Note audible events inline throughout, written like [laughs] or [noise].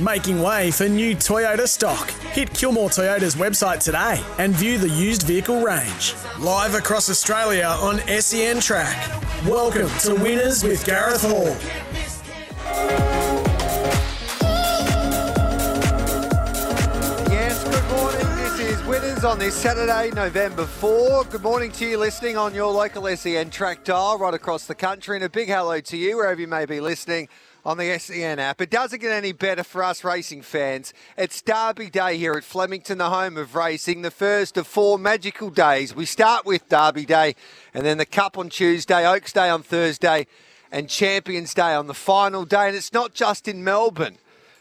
making way for new Toyota stock. Hit Kilmore Toyota's website today and view the used vehicle range. Live across Australia on SEN Track. Welcome to Winners with Gareth Hall. Yes, good morning. This is Winners on this Saturday, November 4. Good morning to you listening on your local SEN track dial right across the country. And a big hello to you wherever you may be listening on the SEN app. It doesn't get any better for us racing fans. It's Derby Day here at Flemington, the home of racing, the first of four magical days. We start with Derby Day and then the Cup on Tuesday, Oaks Day on Thursday, and Champions Day on the final day. And it's not just in Melbourne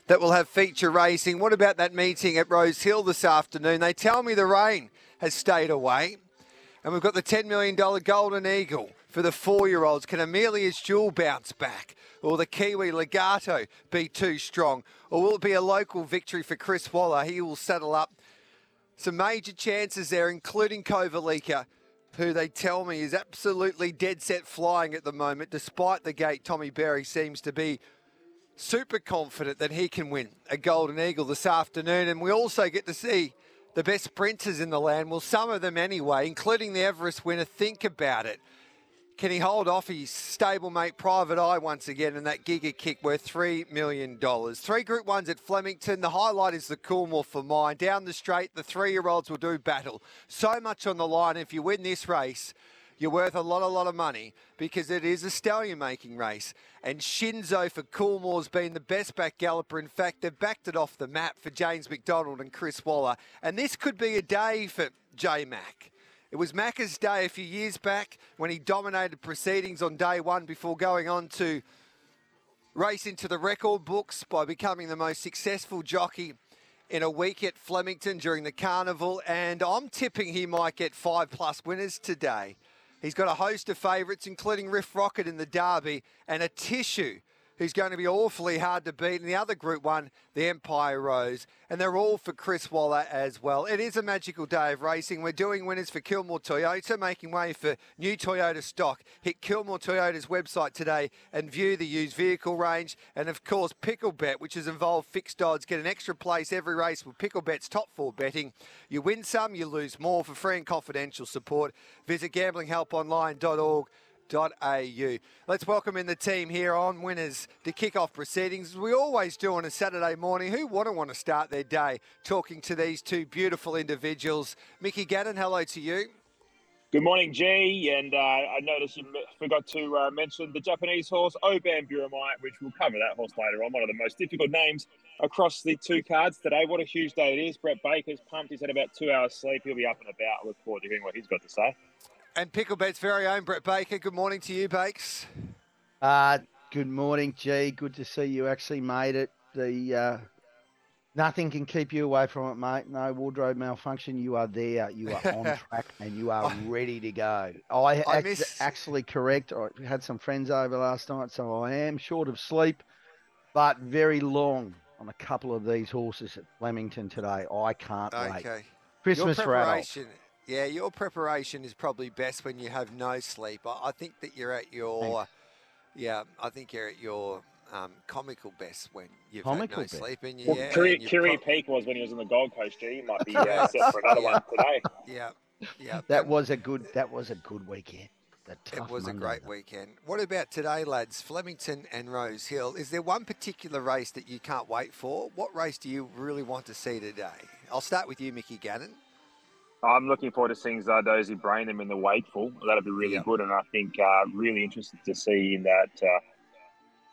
that will have feature racing. What about that meeting at Rose Hill this afternoon? They tell me the rain has stayed away. And we've got the $10 million Golden Eagle for the four year olds. Can Amelia's Jewel bounce back? Will the Kiwi Legarto be too strong? Or will it be a local victory for Chris Waller? He will settle up some major chances there, including Kovalica, who they tell me is absolutely dead set flying at the moment, despite the gate Tommy Berry seems to be super confident that he can win a Golden Eagle this afternoon. And we also get to see the best sprinters in the land. Well, some of them anyway, including the Everest winner. Think about it. Can he hold off his stablemate Private Eye once again in that giga kick worth $3 million? Three Group 1s at Flemington. The highlight is the Coolmore for mine. Down the straight, the three year olds will do battle. So much on the line. If you win this race, you're worth a lot, a lot of money because it is a stallion making race. And Shinzo for Coolmore's been the best back galloper. In fact, they've backed it off the map for James McDonald and Chris Waller. And this could be a day for J Mac. It was Macca's day a few years back when he dominated proceedings on day one before going on to race into the record books by becoming the most successful jockey in a week at Flemington during the carnival. And I'm tipping he might get five plus winners today. He's got a host of favourites, including Riff Rocket in the Derby and Atishu who's going to be awfully hard to beat. And the other Group 1, the Empire Rose. And they're all for Chris Waller as well. It is a magical day of racing. We're doing winners for Kilmore Toyota, making way for new Toyota stock. Hit Kilmore Toyota's website today and view the used vehicle range. And of course, Pickle Bet, which has involved fixed odds. Get an extra place every race with Pickle Bet's top four betting. You win some, you lose more. For free and confidential support, visit gamblinghelponline.org au. Let's welcome in the team here on Winners to kick off proceedings, as we always do on a Saturday morning. Who wouldn't want to start their day talking to these two beautiful individuals? Mickey Gannon, hello to you. Good morning, G. And uh, I noticed you forgot to uh, mention the Japanese horse, Obamburumai, which we'll cover that horse later on. One of the most difficult names across the two cards today. What a huge day it is. Brett Baker's pumped. He's had about two hours sleep. He'll be up and about. I Look forward to hearing what he's got to say. And Picklebet's very own Brett Baker. Good morning to you, Bakes. Uh, good morning, G. Good to see you actually made it. The uh, nothing can keep you away from it, mate. No wardrobe malfunction. You are there. You are on [laughs] track, and you are ready to go. I, I miss- actually correct. I had some friends over last night, so I am short of sleep, but very long on a couple of these horses at Flemington today. I can't wait. Okay. Christmas Your preparation, yeah, your preparation is probably best when you have no sleep. I, I think that you're at your, Thanks. yeah, I think you're at your um, comical best when you've Comical had no best? sleep. And you, Well, yeah, Kiri, and Kiri pro- Peak was when he was on the Gold Coast, G. He might be uh, set for another one today. yeah, yeah. [laughs] That was a good. That was a good weekend. The It tough was a great though. weekend. What about today, lads? Flemington and Rose Hill. Is there one particular race that you can't wait for? What race do you really want to see today? I'll start with you, Mickey Gannon. I'm looking forward to seeing Zardozi brain them in the Wakeful. That'll be really Yeah. good, and I think uh, really interested to see in that uh,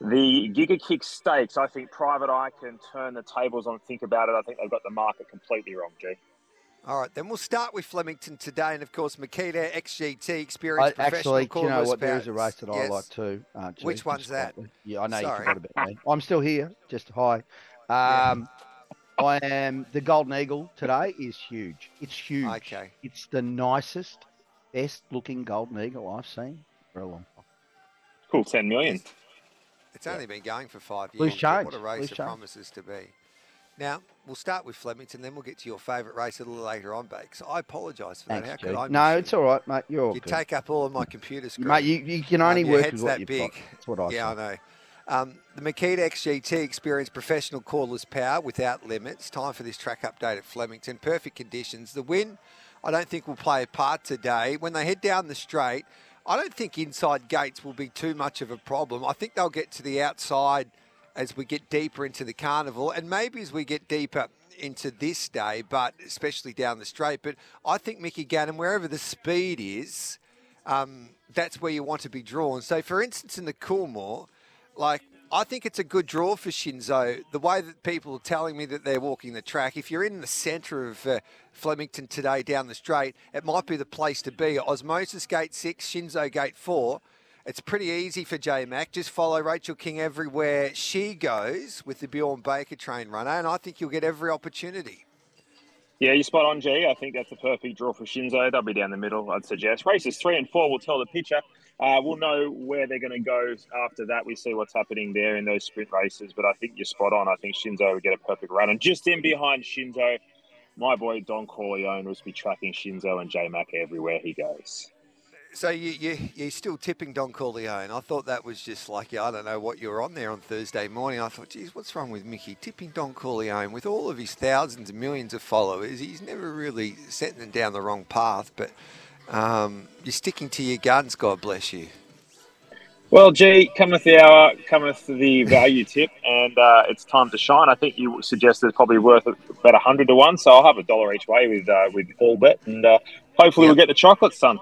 the Giga Kick Stakes. I think Private Eye can turn the tables on think about it. I think they've got the market completely wrong, G. All right, then we'll start with Flemington today, and of course, Makita XGT I, experienced professional actually, you know what? There is a race that I like too. Uh, Which one's that? Yeah, I know Sorry. you forgot about me. I'm still here. Just hi. Yeah. Um, [laughs] I am the Golden Eagle today is huge. It's huge. Okay. It's the nicest, best looking Golden Eagle I've seen for a long time. Cool, 10 million. It's only been going for five years. Loose change, What a race loose it change. promises to be. Now, we'll start with Flemington, then we'll get to your favourite race a little later on, Bakes. I apologise for that. Thanks, How G. could I No, miss it's you? all right, mate. You're all You good. take up all of my computer screen. Mate, you, you can only Um, work head's with what that you've big. got. That's what I yeah, I know. Um, the Makita XGT experienced professional cordless power without limits. Time for this track update at Flemington. Perfect conditions. The win, I don't think will play a part today. When they head down the straight, I don't think inside gates will be too much of a problem. I think they'll get to the outside as we get deeper into the carnival, and maybe as we get deeper into this day, but especially down the straight. But I think Mickey Gannon, wherever the speed is, um, that's where you want to be drawn. So, for instance, in the Coolmore, like I think it's a good draw for Shinzo. The way that people are telling me that they're walking the track, if you're in the centre of uh, Flemington today down the straight, it might be the place to be. Osmosis Gate 6, Shinzo Gate 4. It's pretty easy for J Mac. Just follow Rachel King everywhere she goes with the Bjorn Baker train runner, and I think you'll get every opportunity. Yeah, you're spot on, G. I think that's a perfect draw for Shinzo. They'll be down the middle, I'd suggest. Races three and four will tell the picture. Uh, we'll know where they're going to go after that. We see what's happening there in those sprint races. But I think you're spot on. I think Shinzo will get a perfect run. And just in behind Shinzo, my boy Don Corleone will be tracking Shinzo and J Mac everywhere he goes. So you, you, you're still tipping Don Corleone. I thought that was just like, I don't know what you were on there on Thursday morning. I thought, geez, what's wrong with Mickey? Tipping Don Corleone with all of his thousands and millions of followers. He's never really setting them down the wrong path, but um, you're sticking to your guns, God bless you. Well, G, cometh the hour, cometh the value tip, and uh, it's time to shine. I think you suggested it's probably worth about a 100 to 1, so I'll have a dollar each way with uh, with all bet, and uh, hopefully yep. we'll get the chocolate, son.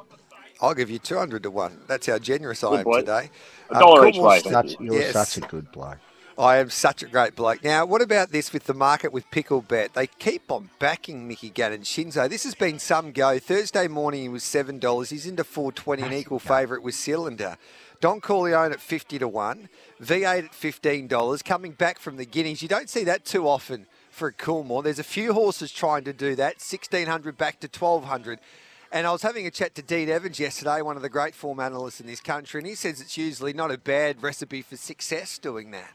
I'll give you 200 to 1. That's how generous good I am bloke. today. A dollar um, each way. Such, you're yes. such a good bloke. I am such a great bloke. Now, what about this with the market with Pickle Bet? They keep on backing Mickey Gannon Shinzo. This has been some go. Thursday morning he was seven dollars. He's into four twenty, an equal favourite with Cylinder. Don Corleone at fifty to one. V8 at fifteen dollars. Coming back from the Guineas, you don't see that too often for a Coolmore. There's a few horses trying to do that. Sixteen hundred back to twelve hundred. And I was having a chat to Dean Evans yesterday, one of the great form analysts in this country, and he says it's usually not a bad recipe for success doing that.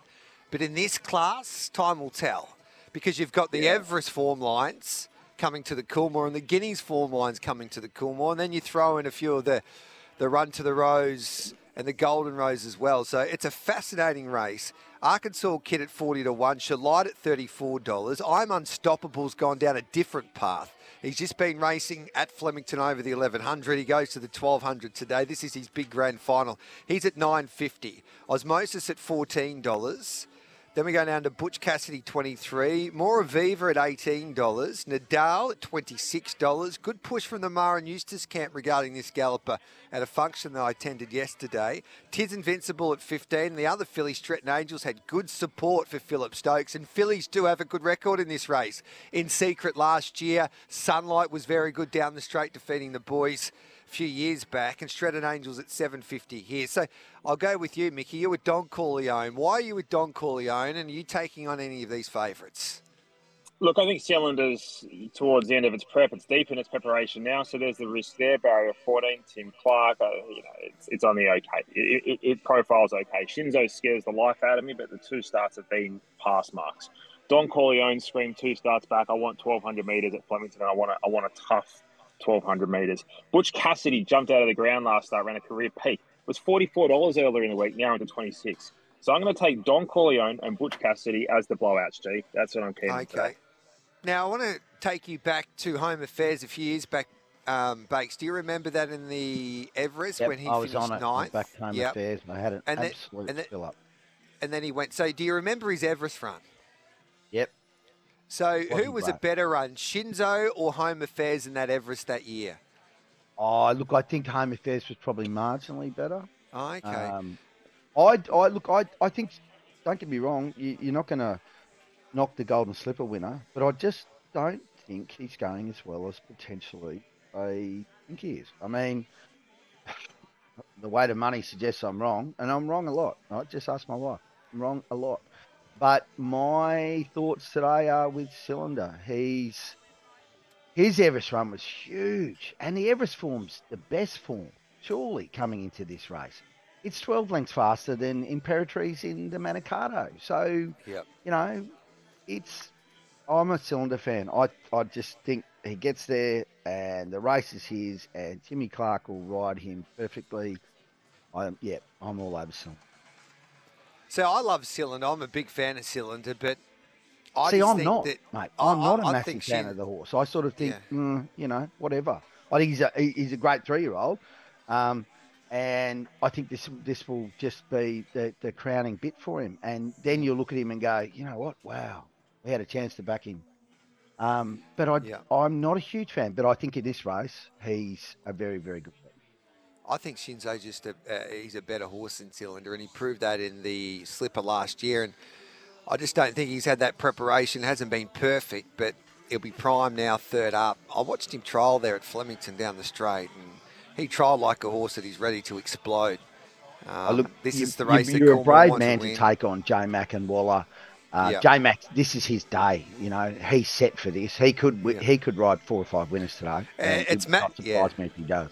But in this class, time will tell because you've got the yeah. Everest form lines coming to the Coolmore and the Guineas form lines coming to the Coolmore, and then you throw in a few of the the Run to the Rose and the Golden Rose as well. So it's a fascinating race. Arkansas Kid at 40 to 1, Shalite at $34. I'm Unstoppable's gone down a different path. He's just been racing at Flemington over the 1100. He goes to the 1200 today. This is his big grand final. He's at 950. Osmosis at $14. Then we go down to Butch Cassidy, 23 More Aviva at $18. Nadal at $26. Good push from the Maher and Eustace camp regarding this galloper at a function that I attended yesterday. Tiz Invincible at 15 The other filly, Stretton Angels, had good support for Philip Stokes. And fillies do have a good record in this race. In secret last year, Sunlight was very good down the straight, defeating the boys few years back, and Stretton Angels at 750 here. So I'll go with you, Mickey. You're with Don Corleone. Why are you with Don Corleone, and are you taking on any of these favourites? Look, I think Cylinder's towards the end of its prep. It's deep in its preparation now, so there's the risk there. Barrier 14, Tim Clark, uh, you know, it's, it's only okay. It, it, it, profiles okay. Shinzo scares the life out of me, but the two starts have been pass marks. Don Corleone screamed two starts back. I want 1,200 metres at Flemington, and I want a, I want a tough 1200 metres. Butch Cassidy jumped out of the ground last start, ran a career peak. It was $44 earlier in the week, now into 26 So I'm going to take Don Corleone and Butch Cassidy as the blowouts, G. That's what I'm keen Okay. Now, I want to take you back to home affairs a few years back, um, Bakes. Do you remember that in the Everest yep, when he I was finished on it, ninth? Back to home yep. affairs. I had an and absolute then, and fill up. And then he went. So, do you remember his Everest run? Yep. So, who was a better run, Shinzo or Home Affairs in that Everest that year? Oh, look, I think Home Affairs was probably marginally better. Oh, okay. Um, I, I look, I, I think. Don't get me wrong. You, you're not going to knock the Golden Slipper winner, but I just don't think he's going as well as potentially I think he is. I mean, [laughs] the weight of money suggests I'm wrong, and I'm wrong a lot. Right? Just ask my wife. I'm wrong a lot. But my thoughts today are with Cylinder. He's his Everest run was huge, and the Everest form's the best form, surely, coming into this race. It's 12 lengths faster than Imperatriz in the Manikato. So, yep. you know, it's. I'm a cylinder fan. I, I just think he gets there and the race is his, and Jimmy Clark will ride him perfectly. I, yeah, I'm all over cylinder. So I love Cylinder. I'm a big fan of Cylinder, but I See, just I'm think not, that, mate. I- I'm not I- a I massive fan Shin- of the horse. I sort of think, Yeah. mm, you know, whatever. I think he's a he's a great three year old, um, and I think this this will just be the, the crowning bit for him. And then you'll look at him and go, you know what? Wow, we had a chance to back him. Um, but I Yeah. I'm not a huge fan. But I think in this race, he's a very very good. I think Shinzo just a uh, he's a better horse than Cylinder, and he proved that in the Slipper last year. And I just don't think he's had that preparation. It hasn't been perfect, but he'll be prime now, third up. I watched him trial there at Flemington down the straight, and he trialled like a horse that he's ready to explode. Um, I look, this you, is the you- race that you're a brave man to to take on J Mac and Waller. Uh, Yeah. J Mac, this is his day. You know, he's set for this. He could Yeah. he could ride four or five winners today. it it's would Ma- not surprise yeah. me if he does.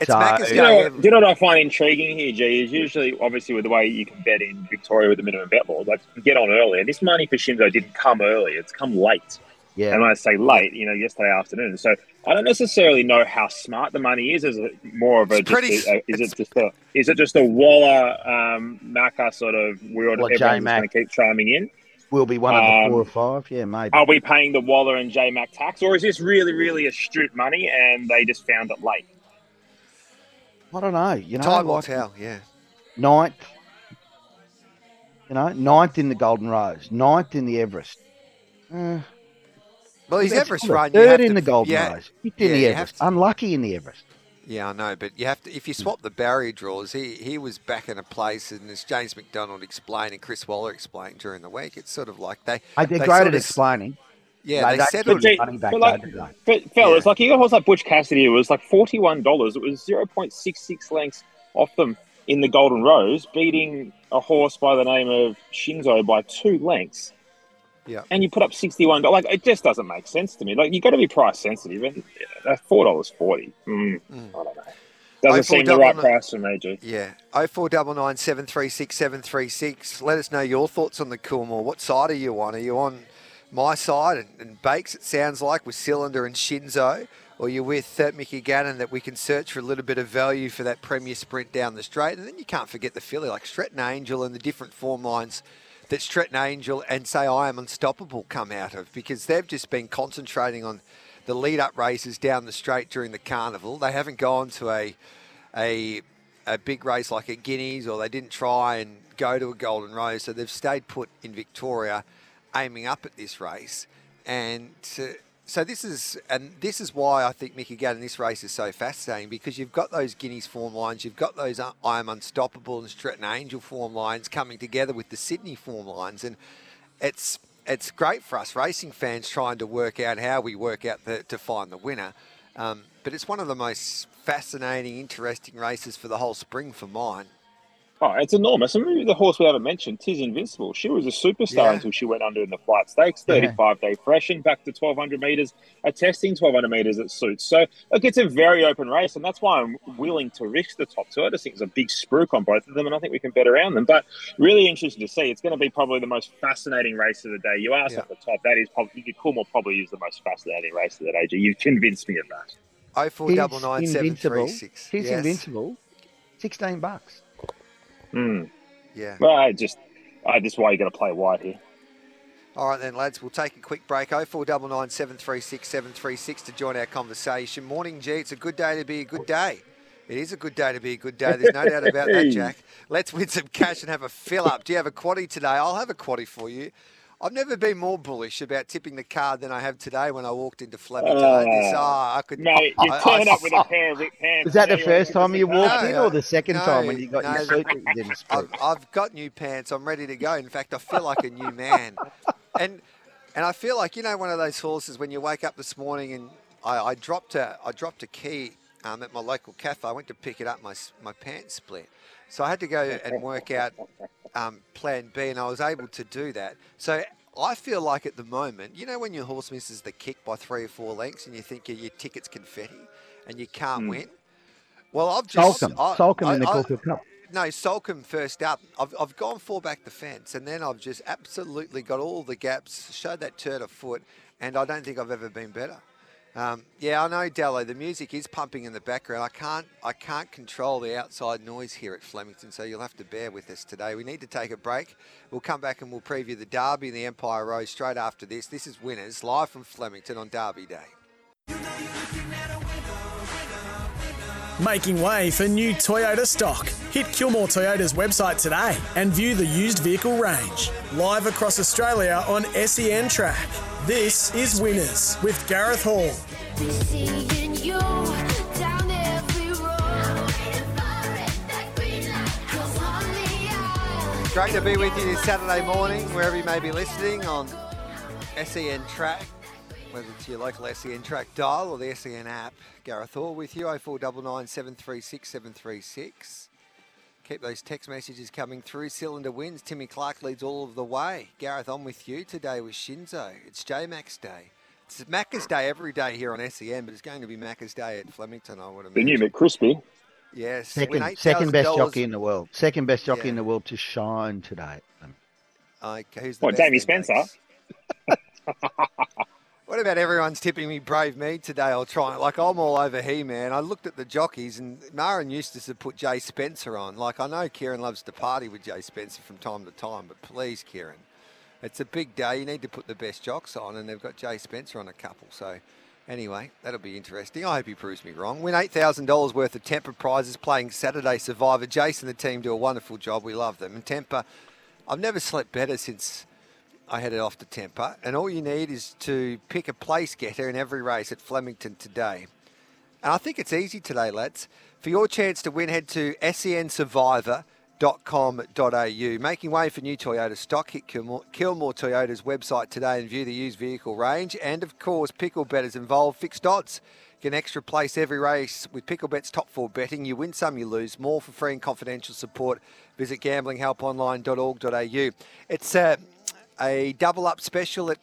It's So- Macca's you, know, day. what- do you know what I find intriguing here, G? Is usually, obviously, with the way you can bet in Victoria with the minimum bet laws, like get on early. And this money for Shinzo didn't come early; it's come late. Yeah, And when I say late, you know, yesterday afternoon. So I don't necessarily know how smart the money is. Is it more of a, It's just pretty- a, a- is it's- it just a is it just a Waller um, Macca sort of weird? What, everyone's going to keep chiming in. will be one of the um, four or five. Yeah, maybe. Are we paying the Waller and J Mac tax, or is this really, really astute money and they just found it late? I don't know. You know, Time will like tell. Yeah. ninth. You know, ninth in the Golden Rose, ninth in the Everest. Uh, Well, he's Everest run. Third in to- the Golden yeah, Rose, fifth in yeah, the Everest. to- Unlucky in the Everest. Yeah, I know, but you have to if you swap the barrier draws, he he was back in a place, and as James McDonald explained and Chris Waller explained during the week, it's sort of like they, Hey, they're They great at of- explaining. Yeah, No, they that's said good. it. But, money back but like, but fellas, Yeah. like you got a horse like Butch Cassidy, it was like forty-one dollars. It was zero point six six lengths off them in the Golden Rose, beating a horse by the name of Shinzo by two lengths. Yeah. and you put up sixty-one dollars. Like it just doesn't make sense to me. Like you got to be price sensitive, and uh, four dollars forty. Mm, Mm. I don't know. Doesn't seem four the right double- price for me, G. Yeah, oh four double nine seven three six seven three six. Let us know your thoughts on the Coolmore. What side are you on? Are you on my side and, and Bakes? It sounds like with Cylinder and Shinzo, or you're with uh, Mickey Gannon that we can search for a little bit of value for that Premier Sprint down the straight, and then you can't forget the filly like Stretton Angel and the different form lines that Stretton Angel and say I am unstoppable come out of because they've just been concentrating on the lead up races down the straight during the carnival. They haven't gone to a a a big race like a Guineas or they didn't try and go to a Golden Rose, so they've stayed put in Victoria, aiming up at this race, and. Uh, so this is and this is why I think Mickey Gadd this race is so fascinating because you've got those Guineas form lines, you've got those uh, I am unstoppable and Stretton Angel form lines coming together with the Sydney form lines, and it's it's great for us racing fans trying to work out how we work out the, to find the winner. Um, but it's one of the most fascinating, interesting races for the whole spring for mine. Oh, it's enormous. And maybe the horse we haven't mentioned, Tis Invincible. She was a superstar Yeah. until she went under in the flight stakes. Yeah. 35 day freshen back to 1200 metres, a testing 1200 metres at suits. So, look, it's a very open race, and that's why I'm willing to risk the top two. I just think it's a big spruik on both of them, and I think we can bet around them. But really interesting to see. It's going to be probably the most fascinating race of the day. You asked Yeah. at the top, that is probably, Coolmore probably is the most fascinating race of the day. G. You've convinced me of that. Oh four double nine seven three six. He's Yes. invincible. Sixteen bucks. Hmm. Yeah. Well, I just, I just why you got to play white here. All right then, lads. We'll take a quick break. Oh four double nine seven three six seven three six to join our conversation. Morning, G. It's a good day to be a good day. It is a good day to be a good day. There's no doubt about that, [laughs] Jack. Let's win some cash and have a fill up. Do you have a quaddy today? I'll have a quaddy for you. I've never been more bullish about tipping the card than I have today when I walked into Flemington. I just, oh, I could. Mate, you I- turn I- up with a pair of pants. Was that the first time you walked for in, or the second no, time when you got no, your suit that you didn't I've. I've got new pants. I'm ready to go. In fact, I feel like a new man. And and I feel like you know one of those horses when you wake up this morning and I, I dropped a I dropped a key um, at my local cafe. I went to pick it up. My my pants split, so I had to go and work out um, Plan B, and I was able to do that. So. I feel like at the moment, you know, when your horse misses the kick by three or four lengths and you think your ticket's confetti and you can't Hmm. win. Well, I've just Salcombe, I- Salcombe in the I- I- Caulfield Cup. no, Salcombe first up. I've, I've gone four back the fence, and then I've just absolutely got all the gaps, showed that turd a foot, and I don't think I've ever been better. Um, yeah, I know, Dello. The music is pumping in the background. I can't, I can't control the outside noise here at Flemington, so you'll have to bear with us today. We need to take a break. We'll come back and we'll preview the Derby and the Empire Rose straight after this. This is Winners live from Flemington on Derby Day. Making way for new Toyota stock. Hit Kilmore Toyota's website today and view the used vehicle range. Live across Australia on SEN Track. This is Winners with Gareth Hall. Great to be with you this Saturday morning, wherever you may be listening on SEN Track, whether it's your local SEN Track dial or the SEN app. Gareth Hall with you, 0499 736 736. Keep those text messages coming through. Cylinder wins. Timmy Clark leads all of the way. Gareth, on with you today with Shinzo. It's J Max Day. It's Macca's Day every day here on SEN, but it's going to be Macca's Day at Flemington, I would The new imagine. McCrispy. Yes. Second, second best jockey in the world. Second best jockey Yeah. in the world to shine today. Okay, who's the What, best Jamie Spencer? [laughs] What about everyone's tipping me Brave Me today? I'll try. Like I'm all over he man. I looked at the jockeys and Maher and Eustace had put Jay Spencer on. Like I know Ciaron loves to party with Jay Spencer from time to time, but please, Ciaron, it's a big day. You need to put the best jocks on, and they've got Jay Spencer on a couple. So. Anyway, that'll be interesting. I hope he proves me wrong. Win $8,000 worth of Tempur prizes playing Saturday Survivor. Jason and the team do a wonderful job. We love them. And Tempur, I've never slept better since I headed off to Tempur. And all you need is to pick a place getter in every race at Flemington today. And I think it's easy today, lads. For your chance to win, head to sensurvivor.com.au. Making way for new Toyota stock. Hit Kilmore, Kilmore Toyota's website today and view the used vehicle range. And of course, pickle betters involved. Fixed odds. Get an extra place every race with Picklebet's top four betting. You win some, you lose more. For free and confidential support, visit gamblinghelponline.org.au. It's a, a double up special at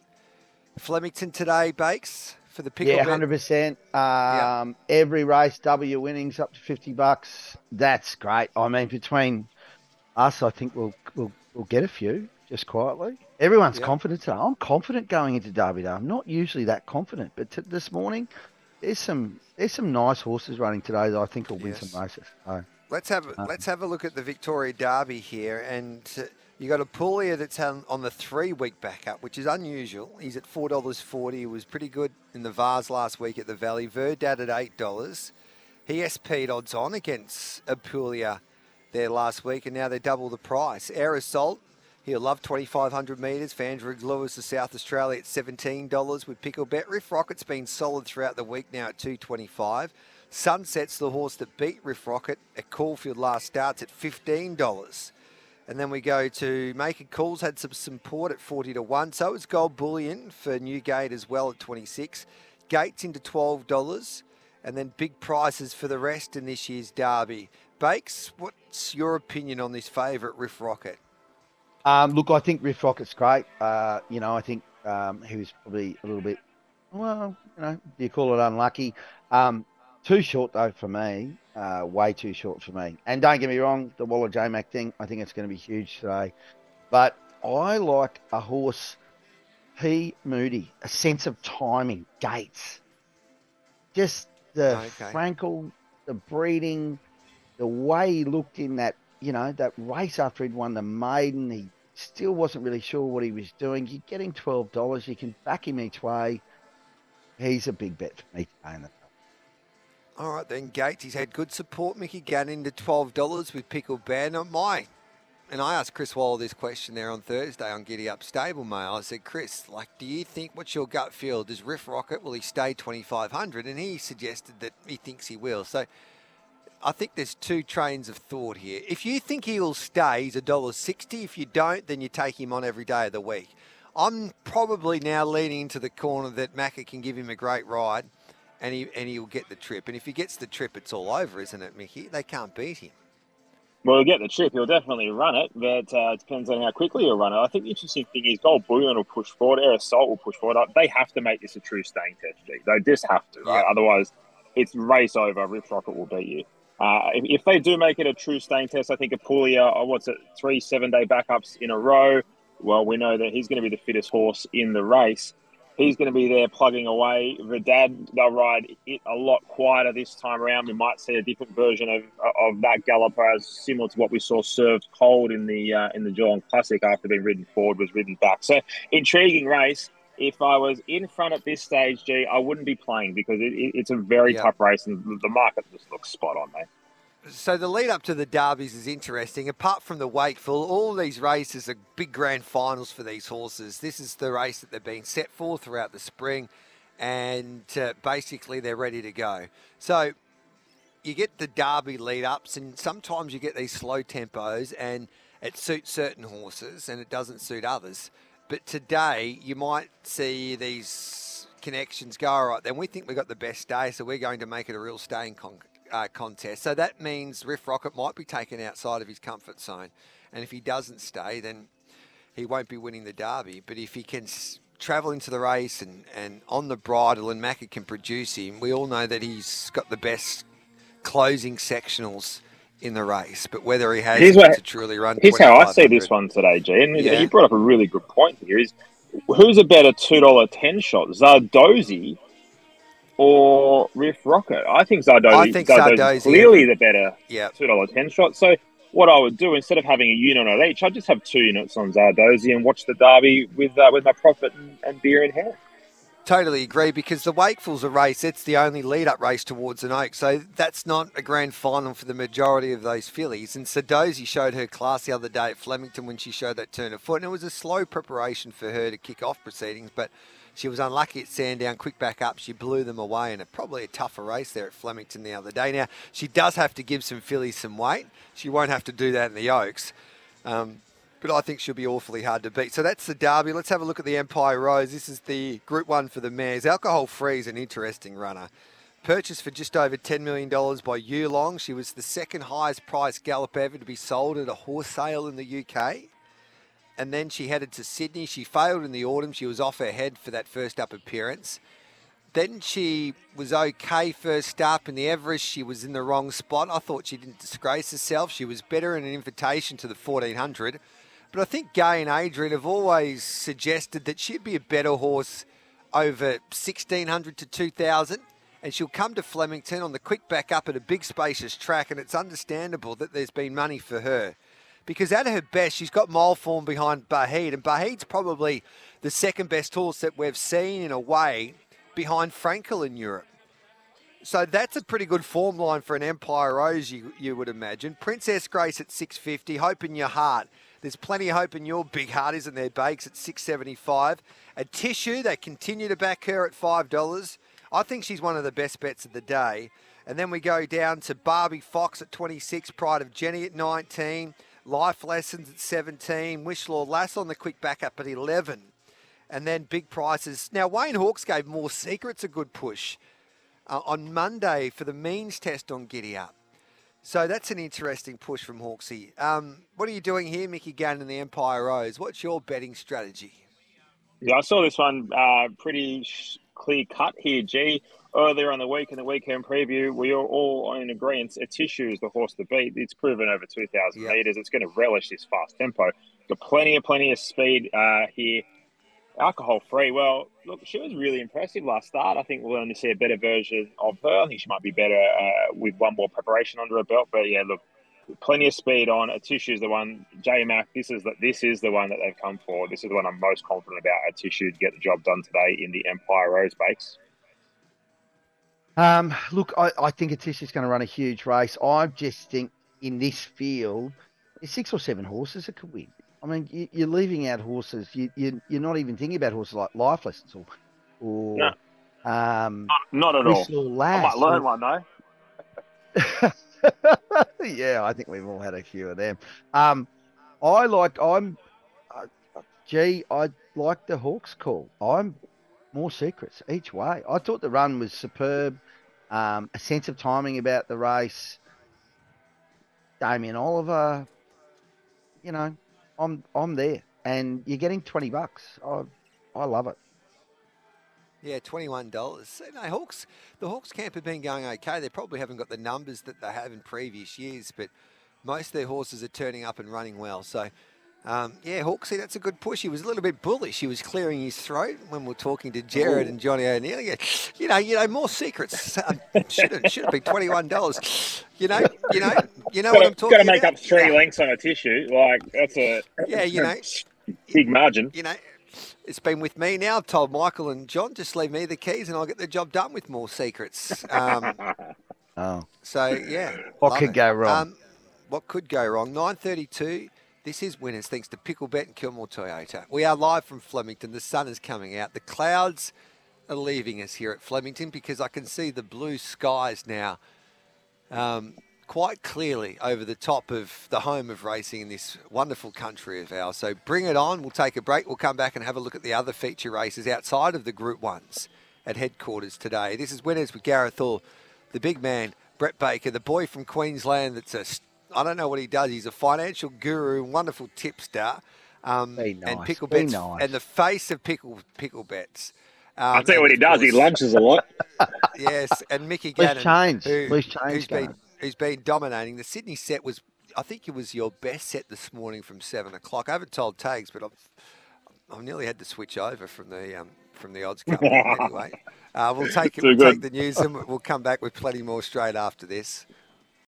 Flemington today, Bakes, for the Picklebet. yeah, hundred percent. Um, every race, W winnings up to fifty bucks. That's great. I mean, between us, I think we'll we'll, we'll get a few just quietly. Everyone's Yeah. confident today. I'm confident going into Derby Day. I'm not usually that confident, but t- this morning there's some there's some nice horses running today that I think will win Yes. some races. So, Let's have Um, let's have a look at the Victoria Derby here, and uh, you got Apulia that's on, on the three week backup, which is unusual. He's at four dollars forty. He was pretty good in the Vase last week at the Valley. Verdad at eight dollars. He SP'd odds on against Apulia there last week, and now they double the price. Aerosol, he'll love 2,500 metres. Fandrig Lewis of South Australia at $17 with Picklebet. Riff Rocket's been solid throughout the week now at 225 Sunset's the horse that beat Riff Rocket at Caulfield last starts at $15. And then we go to Making Calls, had some support at 40 to 1. So it's Gold Bullion for Newgate as well at 26 Gates into $12. And then big prices for the rest in this year's Derby. Bakes, what's your opinion on this favourite, Riff Rocket? Um, look, I think Riff Rocket's great. Uh, you know, I think um, he was probably a little bit, well, you know, you call it unlucky? Um, too short though for me. Uh, way too short for me. And don't get me wrong, the Waller J Mac thing, I think it's going to be huge today. But I like a horse, P Moody, a sense of timing, Gates. Just the Okay. Frankel, the breeding, the way he looked in that, you know, that race after he'd won the maiden, he still wasn't really sure what he was doing. You're getting twelve dollars, you can back him each way. He's a big bet for me today. in the- All right, then Gates. He's had good support. Mickey Gannon to twelve dollars with Pickle. Not mine. And I asked Chris Waller this question there on Thursday on Giddy Up Stable Mail. I said, Chris, like, do you think what's your gut feel? Does Riff Rocket will he stay twenty five hundred? And he suggested that he thinks he will. So I think there's two trains of thought here. If you think he will stay, he's a dollar sixty. If you don't, then you take him on every day of the week. I'm probably now leaning into the corner that Macca can give him a great ride, and he and he'll get the trip. And if he gets the trip, it's all over, isn't it, Mickey? They can't beat him. Well, he'll get the trip. He'll definitely run it, but uh, it depends on how quickly he'll run it. I think the interesting thing is Gold Bullion will push forward, Air Assault will push forward. They have to make this a true staying test, G. They just have to, right? Yeah. Otherwise, it's race over. Riff Rocket will beat you. Uh, if, if they do make it a true staying test, I think Apulia, uh, what's it, three seven day backups in a row. Well, we know that he's going to be the fittest horse in the race. He's going to be there plugging away. Verdad, they'll ride it a lot quieter this time around. We might see a different version of of that galloper, as similar to what we saw served cold in the uh, in the Geelong Classic after being ridden forward, was ridden back. So intriguing race. If I was in front at this stage, G, I wouldn't be playing because it, it, it's a very Yeah. tough race and the market just looks spot on, mate. So the lead up to the derbies is interesting. Apart from the Wakeful, all these races are big grand finals for these horses. This is the race that they've been set for throughout the spring, and uh, basically they're ready to go. So you get the derby lead ups, and sometimes you get these slow tempos, and it suits certain horses and it doesn't suit others. But today you might see these connections go, all right, then we think we've got the best day, so we're going to make it a real staying con- uh, contest. So that means Riff Rocket might be taken outside of his comfort zone. And if he doesn't stay, then he won't be winning the derby. But if he can s- travel into the race and, and on the bridle and Macca can produce him, we all know that he's got the best closing sectionals in the race. But whether he has Here's what- to truly run Here's how I see this one today, G. And Yeah. you brought up a really good point here. Is who's a better two dollar ten shot, Zardozi or Riff Rocket? I think Zardozi. I think Zardozi, clearly the better Yeah. two dollar ten shot. So what I would do instead of having a unit on each, I'd just have two units on Zardozi and watch the derby with uh, with my profit and, and beer in hand. Totally agree because the Wakeful's a race. It's the only lead-up race towards an Oak, so that's not a grand final for the majority of those fillies. And Zardozi showed her class the other day at Flemington when she showed that turn of foot, and it was a slow preparation for her to kick off proceedings, but she was unlucky at Sandown. Quick back up, she blew them away, and a probably a tougher race there at Flemington the other day. Now she does have to give some fillies some weight. She won't have to do that in the Oaks. Um, but I think she'll be awfully hard to beat. So that's the derby. Let's have a look at the Empire Rose. This is the Group 1 for the mares. Alcohol Free is an interesting runner. Purchased for just over $10 million by Yulong. She was the second highest priced gallop ever to be sold at a horse sale in the UK. And then she headed to Sydney. She failed in the autumn. She was off her head for that first up appearance. Then she was okay first up in the Everest. She was in the wrong spot. I thought she didn't disgrace herself. She was better in an invitation to the 1400. But I think Gai and Adrian have always suggested that she'd be a better horse over 1600 to 2000. And she'll come to Flemington on the quick back up at a big spacious track. And it's understandable that there's been money for her. Because at her best, she's got mile form behind Baaeed. And Baaeed's probably the second best horse that we've seen in a way behind Frankel in Europe. So that's a pretty good form line for an Empire Rose, you, you would imagine. Princess Grace at 650, hope in your heart. There's plenty of hope in your big heart, isn't there, Bakes, at 675. Atishu, they continue to back her at $5. I think she's one of the best bets of the day. And then we go down to Barbie Fox at 26, Pride of Jenni at 19, Life Lessons at 17, Wishlaw Lass on the quick backup at 11 and then big prices. Now, Wayne Hawkes gave More Secrets a good push uh, on Monday for the means test on Giddy Up. So that's an interesting push from Hawksy. Um, what are you doing here, Mickey Gunn and the Empire Rose? What's your betting strategy? Yeah, I saw this one uh, pretty clear cut here, G. Earlier on the week in the weekend preview, we are all in agreement. Atishu is the horse to beat. It's proven over 2,000 Yep. metres. It's going to relish this fast tempo. Got plenty of plenty of speed uh, here. Alcohol free. Well, look, she was really impressive last start. I think we'll only see a better version of her. I think she might be better uh, with one more preparation under her belt. But yeah, look, plenty of speed on. Atishu is the one. J Mac, this is the, this is the one that they've come for. This is the one I'm most confident about. Atishu to get the job done today in the Empire Rose Bakes. Um, look, I, I think Atishu's going to run a huge race. I just think in this field, there's six or seven horses that could win. I mean, you, you're leaving out horses. You, you, you're not even thinking about horses like Life Lessons or, or No. um, Not at all. Whistle I might learn one though. [laughs] [laughs] yeah, I think we've all had a few of them. Um, I like. I'm. Uh, gee, I like the Hawks call. I'm more secrets each way. I thought the run was superb. Um, a sense of timing about the race. Damien Oliver. You know, I'm I'm there, and you're getting twenty bucks. I I love it. Yeah, twenty-one dollars. No, Hawks. The Hawks camp have been going okay. They probably haven't got the numbers that they have in previous years, but most of their horses are turning up and running well. So Um, yeah, Hawksy, that's a good push. He was a little bit bullish. He was clearing his throat when we are talking to Jared and Johnny O'Neill. Yeah, you know, you know, more secrets. Um, should have should have been twenty one dollars. You know, you know, you know what I'm talking. About. Got to make about? up three Yeah. lengths on a tissue. Like that's a Yeah, you know. [laughs] big margin. you know, it's been with me now. I've told Michael and John just leave me the keys and I'll get the job done with more secrets. Um, [laughs] Oh, so yeah, What could it. go wrong? Um, what could go wrong? Nine thirty-two. This is winners thanks to Picklebet and Kilmore Toyota. We are live from Flemington. The sun is coming out. The clouds are leaving us here at Flemington because I can see the blue skies now um, quite clearly over the top of the home of racing in this wonderful country of ours. So bring it on. We'll take a break. We'll come back and have a look at the other feature races outside of the Group Ones at headquarters today. This is winners with Gareth Hall, the big man, Brett Baker, the boy from Queensland. That's a I don't know what he does. He's a financial guru, wonderful tipster. Um, Be and nice, pickle be bets, nice. and the face of pickle pickle bets. Um, I'll tell you what he and of does. He lunches a lot. [laughs] Yes, and Mickey Loose Gannon, change, who, loose change who's been going. Who's been dominating. The Sydney set was, I think it was your best set this morning from seven o'clock. I haven't told Tags, but I've I've nearly had to switch over from the um, from the odds company [laughs] anyway. Uh, we'll take it. We'll take the news, and we'll come back with plenty more straight after this.